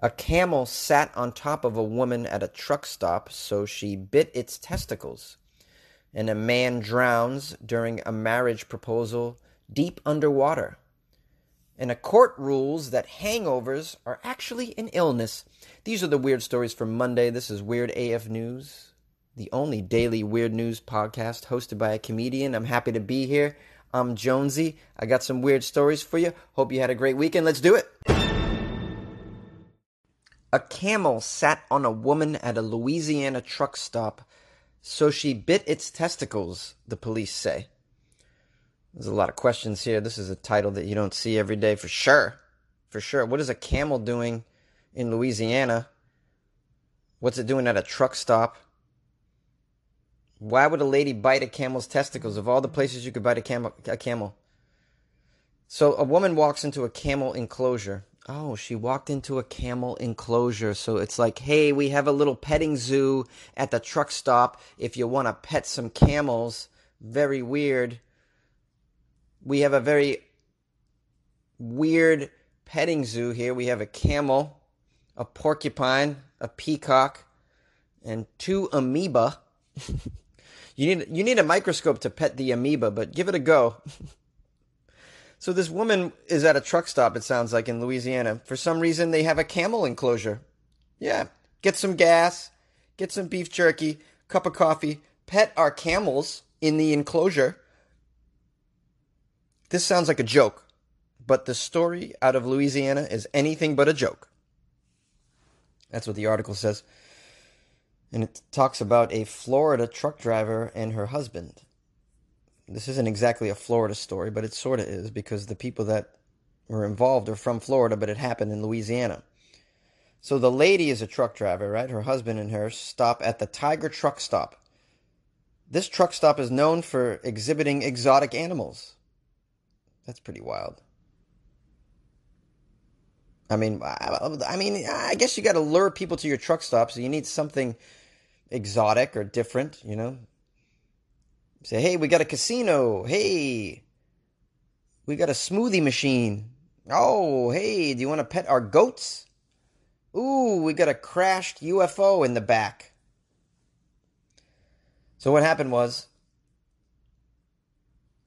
A camel sat on top of a woman at a truck stop, so she bit its testicles. And a man drowns during a marriage proposal deep underwater. And a court rules that hangovers are actually an illness. These are the weird stories for Monday. This is Weird AF News, the only daily weird news podcast hosted by a comedian. I'm happy to be here. I'm Jonesy. I got some weird stories for you. Hope you had a great weekend. Let's do it. A camel sat on a woman at a Louisiana truck stop, so she bit its testicles, the police say. There's a lot of questions here. This is a title that you don't see every day for sure. For sure. What is a camel doing in Louisiana? What's it doing at a truck stop? Why would a lady bite a camel's testicles of all the places you could bite a camel? A camel. So a woman walks into a camel enclosure Oh, she walked into a camel enclosure. So it's like, hey, we have a little petting zoo at the truck stop if you want to pet some camels. Very weird. We have a very weird petting zoo here. We have a camel, a porcupine, a peacock, and two amoeba. you need you need a microscope to pet the amoeba, but give it a go. So this woman is at a truck stop, it sounds like, in Louisiana. For some reason, they have a camel enclosure. Yeah. Get some gas, get some beef jerky, cup of coffee, pet our camels in the enclosure. This sounds like a joke, but the story out of Louisiana is anything but a joke. That's what the article says. And it talks about a Florida truck driver and her husband this isn't exactly a Florida story, but it sort of is because the people that were involved are from Florida, but it happened in Louisiana. So the lady is a truck driver, right? Her husband and her stop at the Tiger Truck Stop. This truck stop is known for exhibiting exotic animals. That's pretty wild. I mean, I mean, I guess you got to lure people to your truck stop, so you need something exotic or different, you know. Say, hey, we got a casino. Hey, we got a smoothie machine. Oh, hey, do you want to pet our goats? Ooh, we got a crashed UFO in the back. So what happened was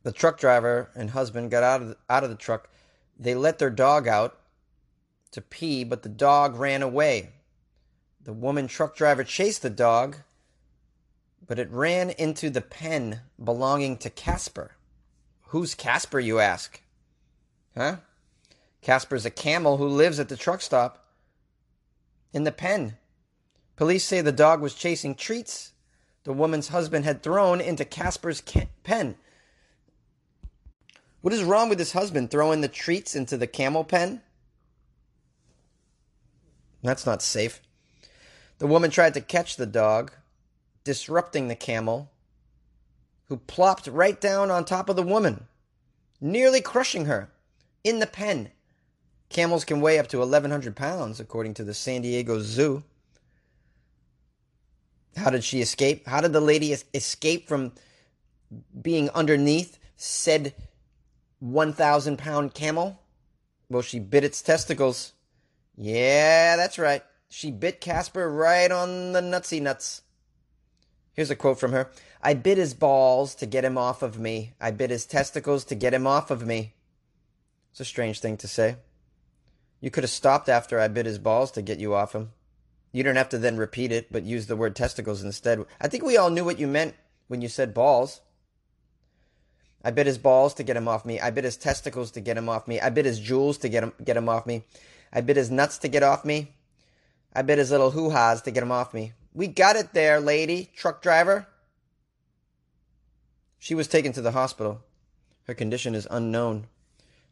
the truck driver and husband got out of the, out of the truck. They let their dog out to pee, but the dog ran away. The woman truck driver chased the dog but it ran into the pen belonging to Casper. Who's Casper, you ask? Huh? Casper's a camel who lives at the truck stop. In the pen. Police say the dog was chasing treats the woman's husband had thrown into Casper's pen. What is wrong with his husband throwing the treats into the camel pen? That's not safe. The woman tried to catch the dog, disrupting the camel, who plopped right down on top of the woman, nearly crushing her in the pen. Camels can weigh up to 1,100 pounds, according to the San Diego Zoo. How did she escape? How did the lady escape from being underneath said 1,000 pound camel? Well, she bit its testicles. Yeah, that's right. She bit Casper right on the nutsy nuts. Here's a quote from her I bit his balls to get him off of me. I bit his testicles to get him off of me. It's a strange thing to say. You could have stopped after I bit his balls to get you off him. You don't have to then repeat it, but use the word testicles instead. I think we all knew what you meant when you said balls. I bit his balls to get him off me. I bit his testicles to get him off me. I bit his jewels to get him get him off me. I bit his nuts to get off me. I bit his little hoo-has to get him off me. We got it there, lady, truck driver. She was taken to the hospital. Her condition is unknown.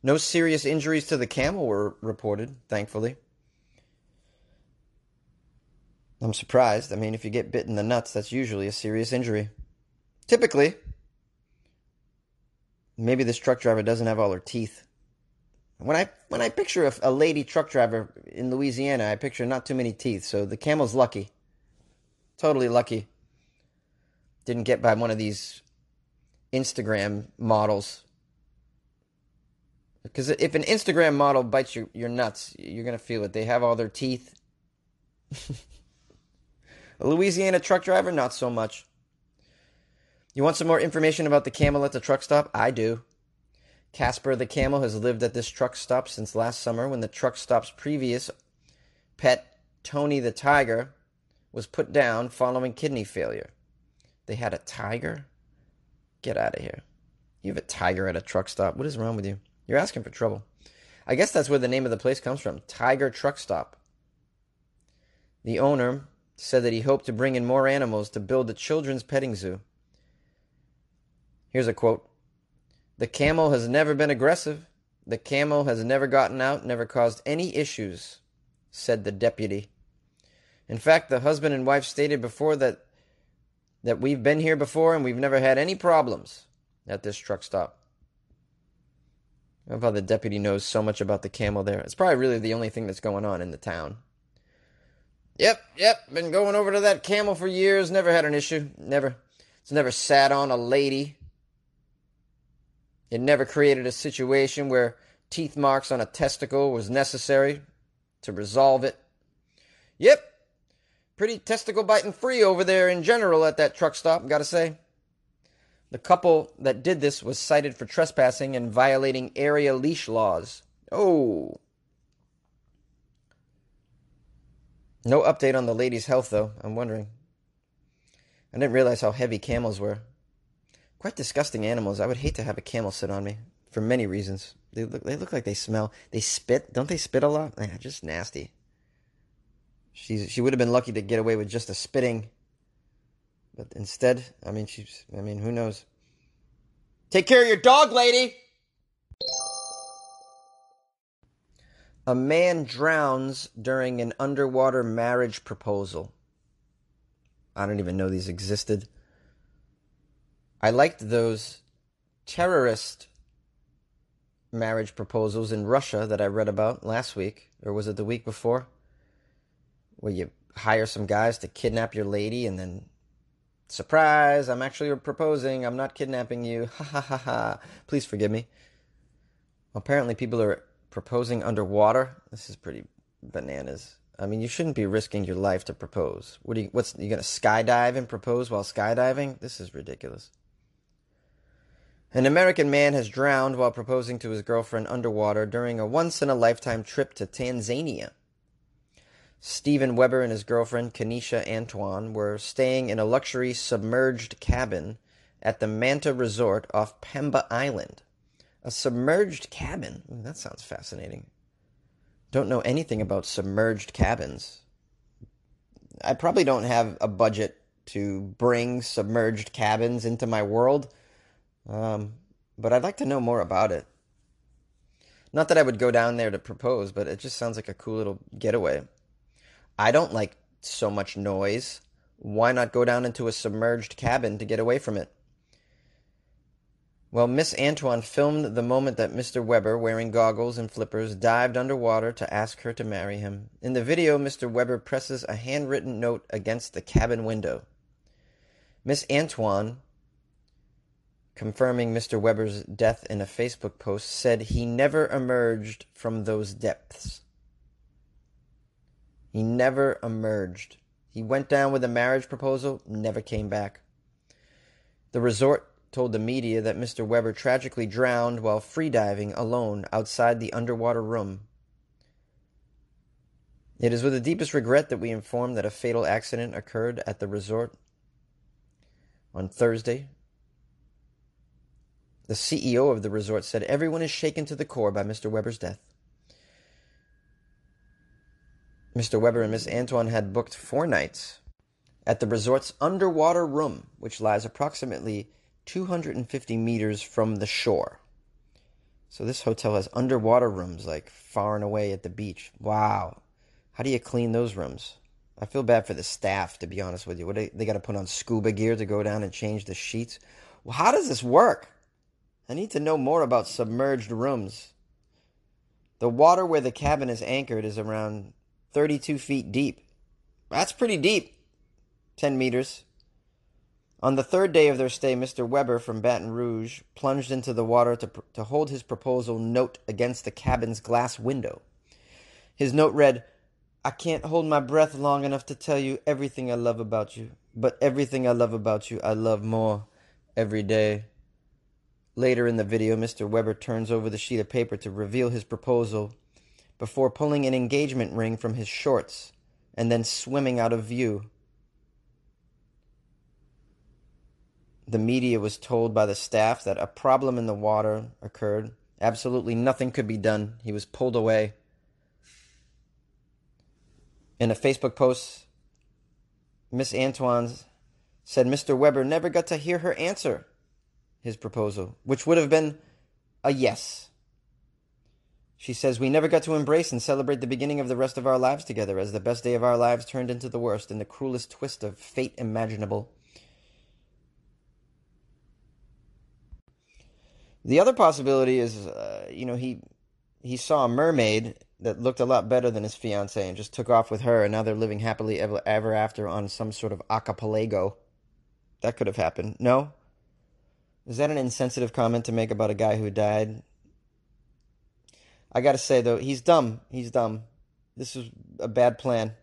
No serious injuries to the camel were reported, thankfully. I'm surprised. I mean, if you get bit in the nuts, that's usually a serious injury. Typically. Maybe this truck driver doesn't have all her teeth. When I when I picture a, a lady truck driver in Louisiana, I picture not too many teeth, so the camel's lucky. Totally lucky. Didn't get by one of these Instagram models. Because if an Instagram model bites your, your nuts, you're going to feel it. They have all their teeth. a Louisiana truck driver, not so much. You want some more information about the camel at the truck stop? I do. Casper the camel has lived at this truck stop since last summer when the truck stop's previous pet, Tony the tiger, was put down following kidney failure. They had a tiger? Get out of here. You have a tiger at a truck stop. What is wrong with you? You're asking for trouble. I guess that's where the name of the place comes from Tiger Truck Stop. The owner said that he hoped to bring in more animals to build a children's petting zoo. Here's a quote The camel has never been aggressive. The camel has never gotten out, never caused any issues, said the deputy. In fact, the husband and wife stated before that that we've been here before and we've never had any problems at this truck stop. I love how the deputy knows so much about the camel there. It's probably really the only thing that's going on in the town. Yep, yep, been going over to that camel for years, never had an issue. Never. It's never sat on a lady. It never created a situation where teeth marks on a testicle was necessary to resolve it. Yep, pretty testicle biting free over there in general at that truck stop, gotta say. The couple that did this was cited for trespassing and violating area leash laws. Oh. No update on the lady's health, though. I'm wondering. I didn't realize how heavy camels were. Quite disgusting animals. I would hate to have a camel sit on me for many reasons. They look, they look like they smell. They spit. Don't they spit a lot? Yeah, just nasty. She's, she would have been lucky to get away with just a spitting but instead, I mean, she's, I mean, who knows? Take care of your dog, lady! A man drowns during an underwater marriage proposal. I don't even know these existed. I liked those terrorist marriage proposals in Russia that I read about last week, or was it the week before? Where you hire some guys to kidnap your lady and then Surprise, I'm actually proposing. I'm not kidnapping you. Ha ha ha ha. Please forgive me. Apparently, people are proposing underwater. This is pretty bananas. I mean, you shouldn't be risking your life to propose. What are you? What's you gonna skydive and propose while skydiving? This is ridiculous. An American man has drowned while proposing to his girlfriend underwater during a once in a lifetime trip to Tanzania. Steven Weber and his girlfriend, Kenesha Antoine, were staying in a luxury submerged cabin at the Manta Resort off Pemba Island. A submerged cabin? Ooh, that sounds fascinating. Don't know anything about submerged cabins. I probably don't have a budget to bring submerged cabins into my world, um, but I'd like to know more about it. Not that I would go down there to propose, but it just sounds like a cool little getaway. I don't like so much noise. Why not go down into a submerged cabin to get away from it? Well, Miss Antoine filmed the moment that Mr. Weber, wearing goggles and flippers, dived underwater to ask her to marry him. In the video, Mr. Weber presses a handwritten note against the cabin window. Miss Antoine, confirming Mr. Weber's death in a Facebook post, said he never emerged from those depths. He never emerged. He went down with a marriage proposal, never came back. The resort told the media that Mr. Weber tragically drowned while freediving alone outside the underwater room. It is with the deepest regret that we inform that a fatal accident occurred at the resort on Thursday. The CEO of the resort said everyone is shaken to the core by Mr. Weber's death. Mr. Weber and Miss Antoine had booked four nights at the resort's underwater room, which lies approximately 250 meters from the shore. So this hotel has underwater rooms like far and away at the beach. Wow. How do you clean those rooms? I feel bad for the staff, to be honest with you. What they, they got to put on scuba gear to go down and change the sheets. Well, how does this work? I need to know more about submerged rooms. The water where the cabin is anchored is around 32 feet deep. That's pretty deep. 10 meters. On the third day of their stay, Mr. Weber from Baton Rouge plunged into the water to, to hold his proposal note against the cabin's glass window. His note read, I can't hold my breath long enough to tell you everything I love about you, but everything I love about you, I love more every day. Later in the video, Mr. Weber turns over the sheet of paper to reveal his proposal before pulling an engagement ring from his shorts and then swimming out of view. The media was told by the staff that a problem in the water occurred. Absolutely nothing could be done. He was pulled away. In a Facebook post, Miss Antoine said Mr. Weber never got to hear her answer his proposal, which would have been a yes. She says, We never got to embrace and celebrate the beginning of the rest of our lives together as the best day of our lives turned into the worst in the cruelest twist of fate imaginable. The other possibility is, uh, you know, he he saw a mermaid that looked a lot better than his fiance and just took off with her, and now they're living happily ever, ever after on some sort of acapelago. That could have happened. No? Is that an insensitive comment to make about a guy who died? I gotta say, though, he's dumb. He's dumb. This is a bad plan.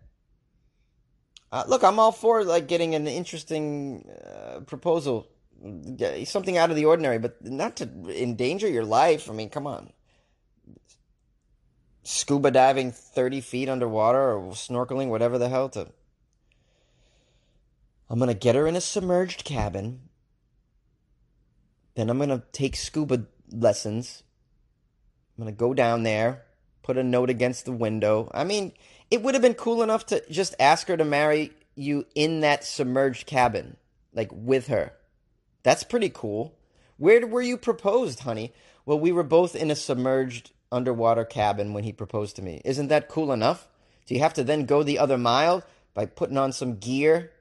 Uh, look, I'm all for like getting an interesting uh, proposal something out of the ordinary, but not to endanger your life. I mean, come on. Scuba diving 30 feet underwater or snorkeling, whatever the hell, to. I'm to get her in a submerged cabin. Then I'm to take scuba lessons. I'm going to go down there, put a note against the window. I mean, it would have been cool enough to just ask her to marry you in that submerged cabin, like with her. That's pretty cool. Where were you proposed, honey? Well, we were both in a submerged underwater cabin when he proposed to me. Isn't that cool enough? Do you have to then go the other mile by putting on some gear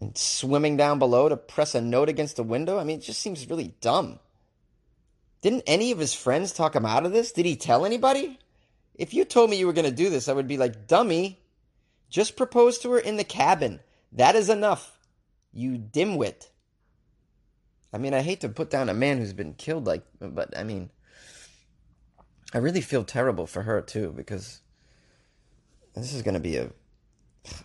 and swimming down below to press a note against the window? I mean, it just seems really dumb. Didn't any of his friends talk him out of this? Did he tell anybody? If you told me you were going to do this, I would be like, dummy, just propose to her in the cabin. That is enough. You dimwit. I mean, I hate to put down a man who's been killed like, but I mean, I really feel terrible for her too because this is going to be a,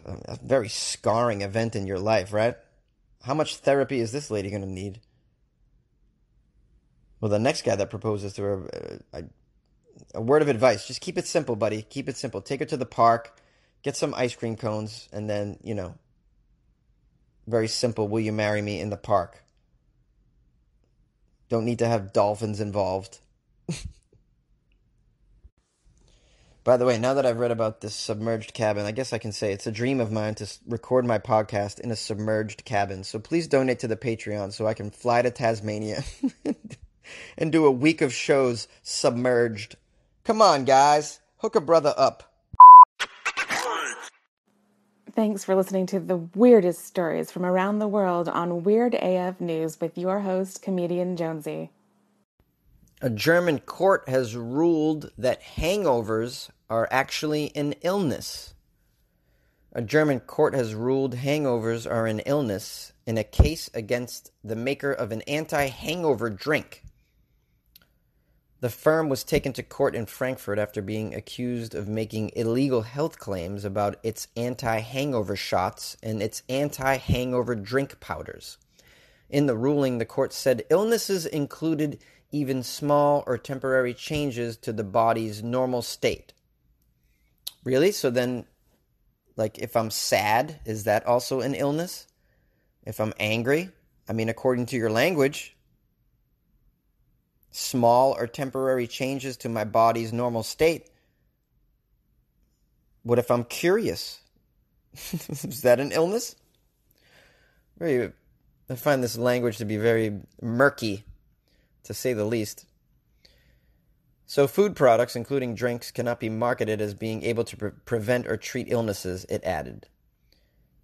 a very scarring event in your life, right? How much therapy is this lady going to need? Well, the next guy that proposes to her, uh, I, a word of advice: just keep it simple, buddy. Keep it simple. Take her to the park, get some ice cream cones, and then you know very simple. Will you marry me in the park? Don't need to have dolphins involved. By the way, now that I've read about this submerged cabin, I guess I can say it's a dream of mine to record my podcast in a submerged cabin. So please donate to the Patreon so I can fly to Tasmania and do a week of shows submerged. Come on, guys. Hook a brother up. Thanks for listening to the weirdest stories from around the world on Weird AF News with your host, comedian Jonesy. A German court has ruled that hangovers are actually an illness. A German court has ruled hangovers are an illness in a case against the maker of an anti hangover drink. The firm was taken to court in Frankfurt after being accused of making illegal health claims about its anti hangover shots and its anti hangover drink powders. In the ruling, the court said illnesses included even small or temporary changes to the body's normal state. Really? So then, like, if I'm sad, is that also an illness? If I'm angry? I mean, according to your language, small or temporary changes to my body's normal state. What if I'm curious? Is that an illness? Very, I find this language to be very murky, to say the least. So, food products, including drinks, cannot be marketed as being able to pre- prevent or treat illnesses, it added.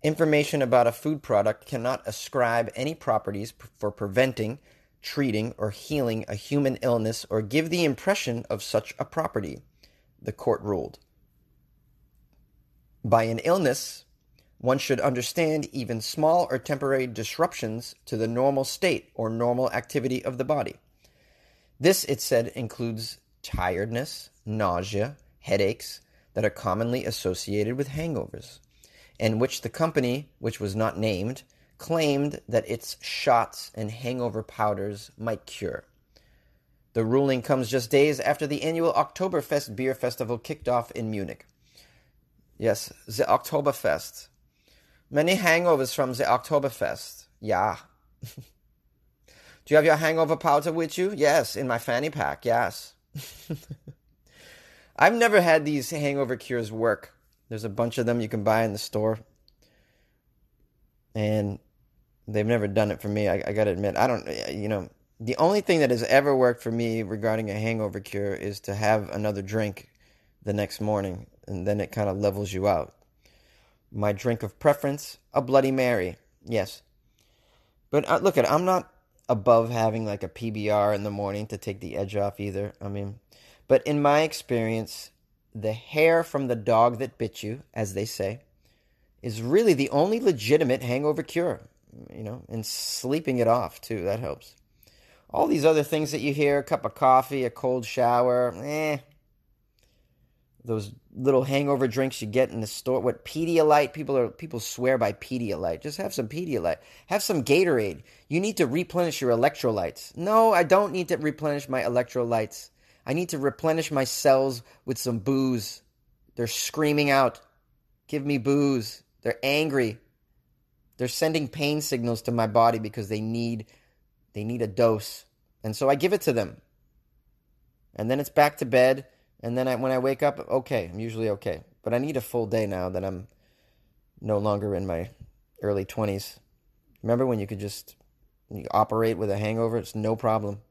Information about a food product cannot ascribe any properties for preventing, treating, or healing a human illness or give the impression of such a property, the court ruled. By an illness, One should understand even small or temporary disruptions to the normal state or normal activity of the body. This, it said, includes tiredness, nausea, headaches that are commonly associated with hangovers, and which the company, which was not named, claimed that its shots and hangover powders might cure. The ruling comes just days after the annual Oktoberfest beer festival kicked off in Munich. Yes, the Oktoberfest. Many hangovers from the Oktoberfest. Yeah. Do you have your hangover powder with you? Yes, in my fanny pack. Yes. I've never had these hangover cures work. There's a bunch of them you can buy in the store. And they've never done it for me. I, I got to admit, I don't, you know, the only thing that has ever worked for me regarding a hangover cure is to have another drink the next morning, and then it kind of levels you out. My drink of preference, a Bloody Mary. Yes. But uh, look at I'm not above having like a PBR in the morning to take the edge off either. I mean, but in my experience, the hair from the dog that bit you, as they say, is really the only legitimate hangover cure. You know, and sleeping it off too, that helps. All these other things that you hear, a cup of coffee, a cold shower, eh. Those little hangover drinks you get in the store. What Pedialyte? People are people swear by Pedialyte. Just have some Pedialyte. Have some Gatorade. You need to replenish your electrolytes. No, I don't need to replenish my electrolytes. I need to replenish my cells with some booze. They're screaming out, "Give me booze." They're angry. They're sending pain signals to my body because they need they need a dose. And so I give it to them. And then it's back to bed and then I, when I wake up, okay, I'm usually okay. But I need a full day now that I'm no longer in my early 20s. Remember when you could just you operate with a hangover? It's no problem.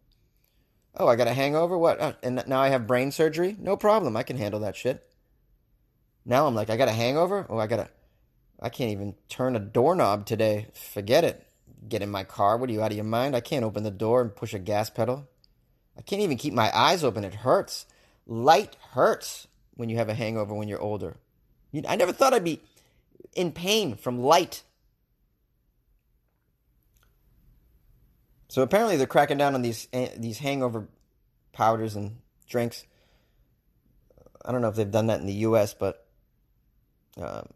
Oh, I got a hangover? What? Uh, and now I have brain surgery? No problem. I can handle that shit. Now I'm like, I got a hangover? Oh, I got a. I can't even turn a doorknob today. Forget it. Get in my car. What are you out of your mind? I can't open the door and push a gas pedal. I can't even keep my eyes open. It hurts. Light hurts when you have a hangover when you're older. I never thought I'd be in pain from light. So apparently they're cracking down on these eh, these hangover powders and drinks. I don't know if they've done that in the U.S., but um,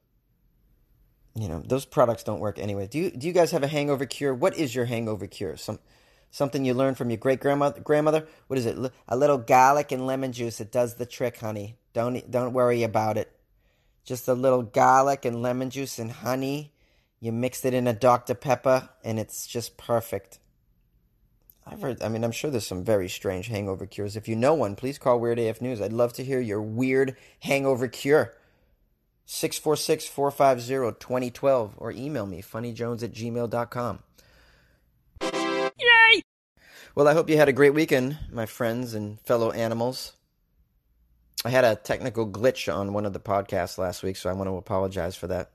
you know those products don't work anyway. Do you do you guys have a hangover cure? What is your hangover cure? Some Something you learned from your great grandmother. Grandmother, what is it? A little garlic and lemon juice. It does the trick, honey. Don't don't worry about it. Just a little garlic and lemon juice and honey. You mix it in a Dr Pepper, and it's just perfect. I've heard. I mean, I'm sure there's some very strange hangover cures. If you know one, please call Weird AF News. I'd love to hear your weird hangover cure. 646 450 2012 or email me funnyjones at gmail.com. Yay! Well, I hope you had a great weekend, my friends and fellow animals. I had a technical glitch on one of the podcasts last week, so I want to apologize for that.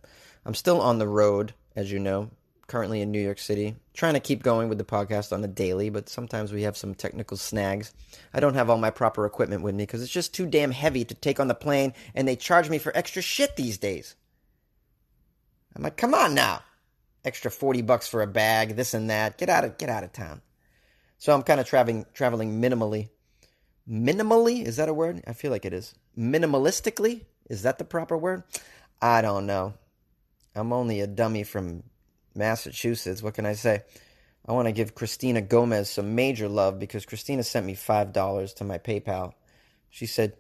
I'm still on the road, as you know, currently in New York City, trying to keep going with the podcast on a daily, but sometimes we have some technical snags. I don't have all my proper equipment with me because it's just too damn heavy to take on the plane, and they charge me for extra shit these days. I'm like, come on now. Extra 40 bucks for a bag, this and that. Get out of get out of town. So I'm kind of traveling traveling minimally. Minimally is that a word? I feel like it is. Minimalistically is that the proper word? I don't know. I'm only a dummy from Massachusetts. What can I say? I want to give Christina Gomez some major love because Christina sent me $5 to my PayPal. She said,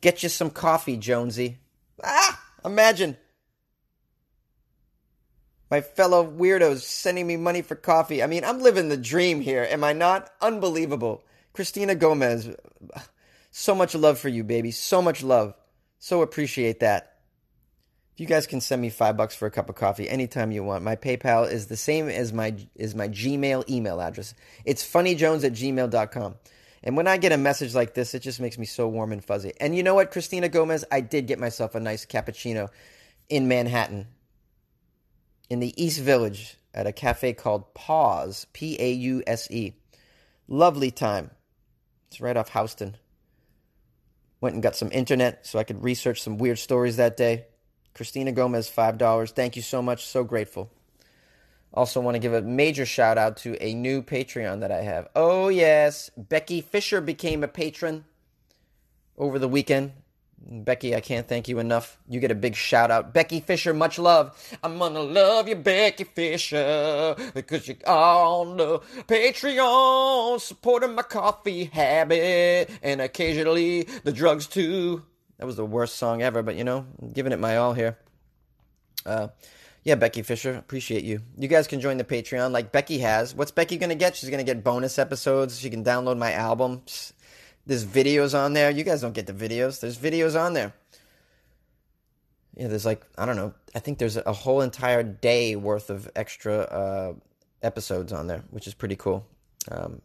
Get you some coffee, Jonesy. Ah! Imagine my fellow weirdos sending me money for coffee. I mean, I'm living the dream here, am I not? Unbelievable. Christina Gomez, so much love for you, baby. So much love. So appreciate that. You guys can send me five bucks for a cup of coffee anytime you want, my PayPal is the same as my is my Gmail email address. It's funnyjones at gmail.com. And when I get a message like this, it just makes me so warm and fuzzy. And you know what, Christina Gomez? I did get myself a nice cappuccino in Manhattan in the East Village at a cafe called Pause, P A U S E. Lovely time. It's right off Houston. Went and got some internet so I could research some weird stories that day. Christina Gomez, $5. Thank you so much. So grateful. Also, want to give a major shout out to a new Patreon that I have. Oh, yes. Becky Fisher became a patron over the weekend. Becky, I can't thank you enough. You get a big shout out. Becky Fisher, much love. I'm gonna love you, Becky Fisher, because you are on the Patreon, supporting my coffee habit, and occasionally the drugs too. That was the worst song ever, but you know, I'm giving it my all here. Uh, yeah, Becky Fisher, appreciate you. You guys can join the Patreon like Becky has. What's Becky gonna get? She's gonna get bonus episodes. She can download my albums. There's videos on there. You guys don't get the videos. There's videos on there. Yeah, there's like I don't know. I think there's a whole entire day worth of extra uh, episodes on there, which is pretty cool. Um,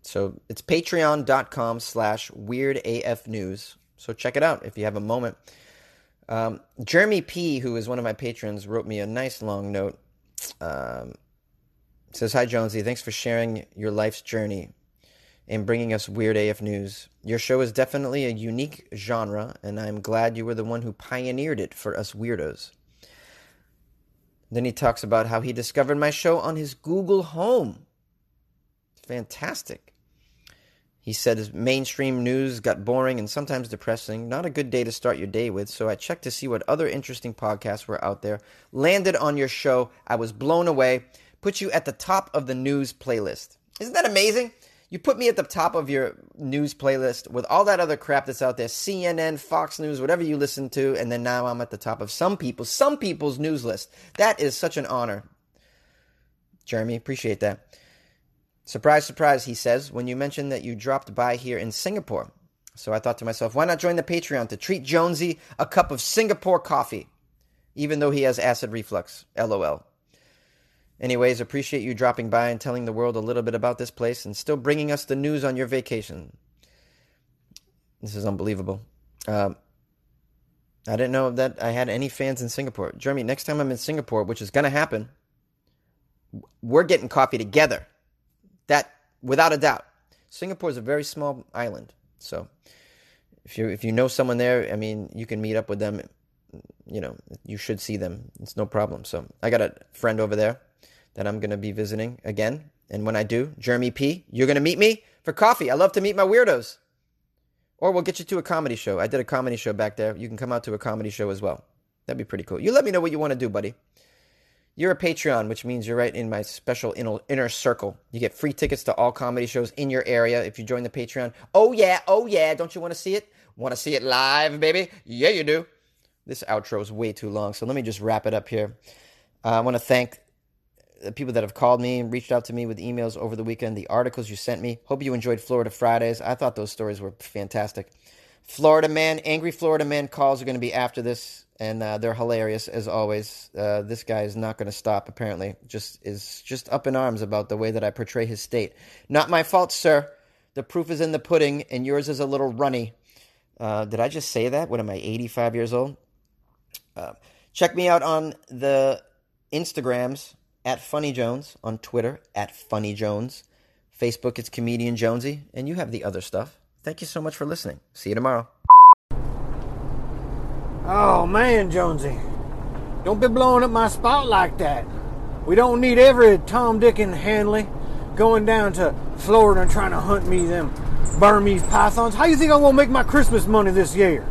so it's patreon.com slash weird AF news. So check it out if you have a moment. Um, Jeremy P, who is one of my patrons, wrote me a nice long note. Um, says, Hi, Jonesy. Thanks for sharing your life's journey and bringing us weird AF news. Your show is definitely a unique genre, and I'm glad you were the one who pioneered it for us weirdos. Then he talks about how he discovered my show on his Google Home. Fantastic. He said mainstream news got boring and sometimes depressing. Not a good day to start your day with, so I checked to see what other interesting podcasts were out there. Landed on your show. I was blown away. Put you at the top of the news playlist. Isn't that amazing? You put me at the top of your news playlist with all that other crap that's out there CNN, Fox News, whatever you listen to, and then now I'm at the top of some people, some people's news list. That is such an honor. Jeremy, appreciate that. Surprise, surprise, he says, when you mentioned that you dropped by here in Singapore. So I thought to myself, why not join the Patreon to treat Jonesy a cup of Singapore coffee, even though he has acid reflux? LOL. Anyways, appreciate you dropping by and telling the world a little bit about this place and still bringing us the news on your vacation. This is unbelievable. Um, I didn't know that I had any fans in Singapore. Jeremy, next time I'm in Singapore, which is going to happen, we're getting coffee together. That, without a doubt. Singapore is a very small island. So if you if you know someone there, I mean, you can meet up with them. You know, you should see them. It's no problem. So I got a friend over there that I'm to be visiting again. And when I do, Jeremy P., you're to meet me for coffee. I love to meet my weirdos. Or we'll get you to a comedy show. I did a comedy show back there. You can come out to a comedy show as well. That'd be pretty cool. You let me know what you want to do, buddy. You're a Patreon, which means you're right in my special inner circle. You get free tickets to all comedy shows in your area if you join the Patreon. Oh, yeah, oh, yeah. Don't you want to see it? Want to see it live, baby? Yeah, you do. This outro is way too long, so let me just wrap it up here. Uh, I want to thank the people that have called me and reached out to me with emails over the weekend, the articles you sent me. Hope you enjoyed Florida Fridays. I thought those stories were fantastic. Florida man, angry Florida man calls are going to be after this, and uh, they're hilarious as always. Uh, this guy is not going to stop. Apparently, just is just up in arms about the way that I portray his state. Not my fault, sir. The proof is in the pudding, and yours is a little runny. Uh, did I just say that? What am I, 85 years old? Uh, check me out on the Instagrams at Funny Jones, on Twitter at Funny Jones, Facebook it's Comedian Jonesy, and you have the other stuff. Thank you so much for listening. See you tomorrow. Oh man, Jonesy, don't be blowing up my spot like that. We don't need every Tom, Dick, and Hanley going down to Florida and trying to hunt me them Burmese pythons. How you think I'm gonna make my Christmas money this year?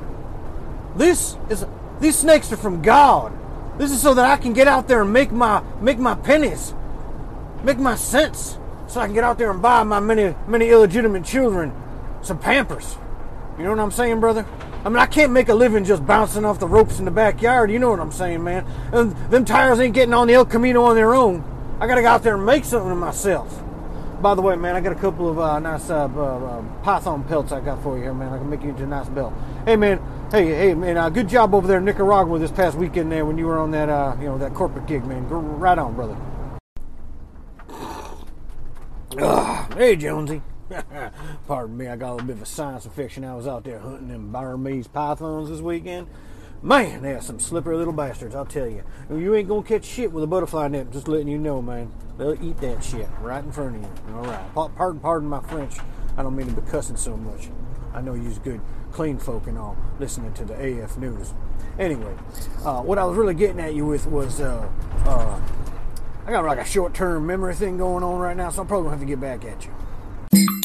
This is these snakes are from God. This is so that I can get out there and make my make my pennies, make my cents, so I can get out there and buy my many many illegitimate children some Pampers. You know what I'm saying, brother? I mean, I can't make a living just bouncing off the ropes in the backyard. You know what I'm saying, man? And them tires ain't getting on the El Camino on their own. I got to go out there and make something of myself. By the way, man, I got a couple of uh, nice uh, uh, python pelts I got for you here, man. I can make you into a nice belt. Hey, man. Hey, hey, man. Uh, good job over there in Nicaragua this past weekend there when you were on that, uh, you know, that corporate gig, man. Right on, brother. hey, Jonesy. Pardon me, I got a little bit of a science fiction. I was out there hunting them Burmese pythons this weekend. Man, they are some slippery little bastards, I'll tell you. You ain't gonna catch shit with a butterfly net, just letting you know, man. They'll eat that shit right in front of you. All right. Pardon, pardon my French. I don't mean to be cussing so much. I know you's good, clean folk and all, listening to the AF news. Anyway, uh, what I was really getting at you with was uh, uh, I got like a short term memory thing going on right now, so I'm probably gonna have to get back at you.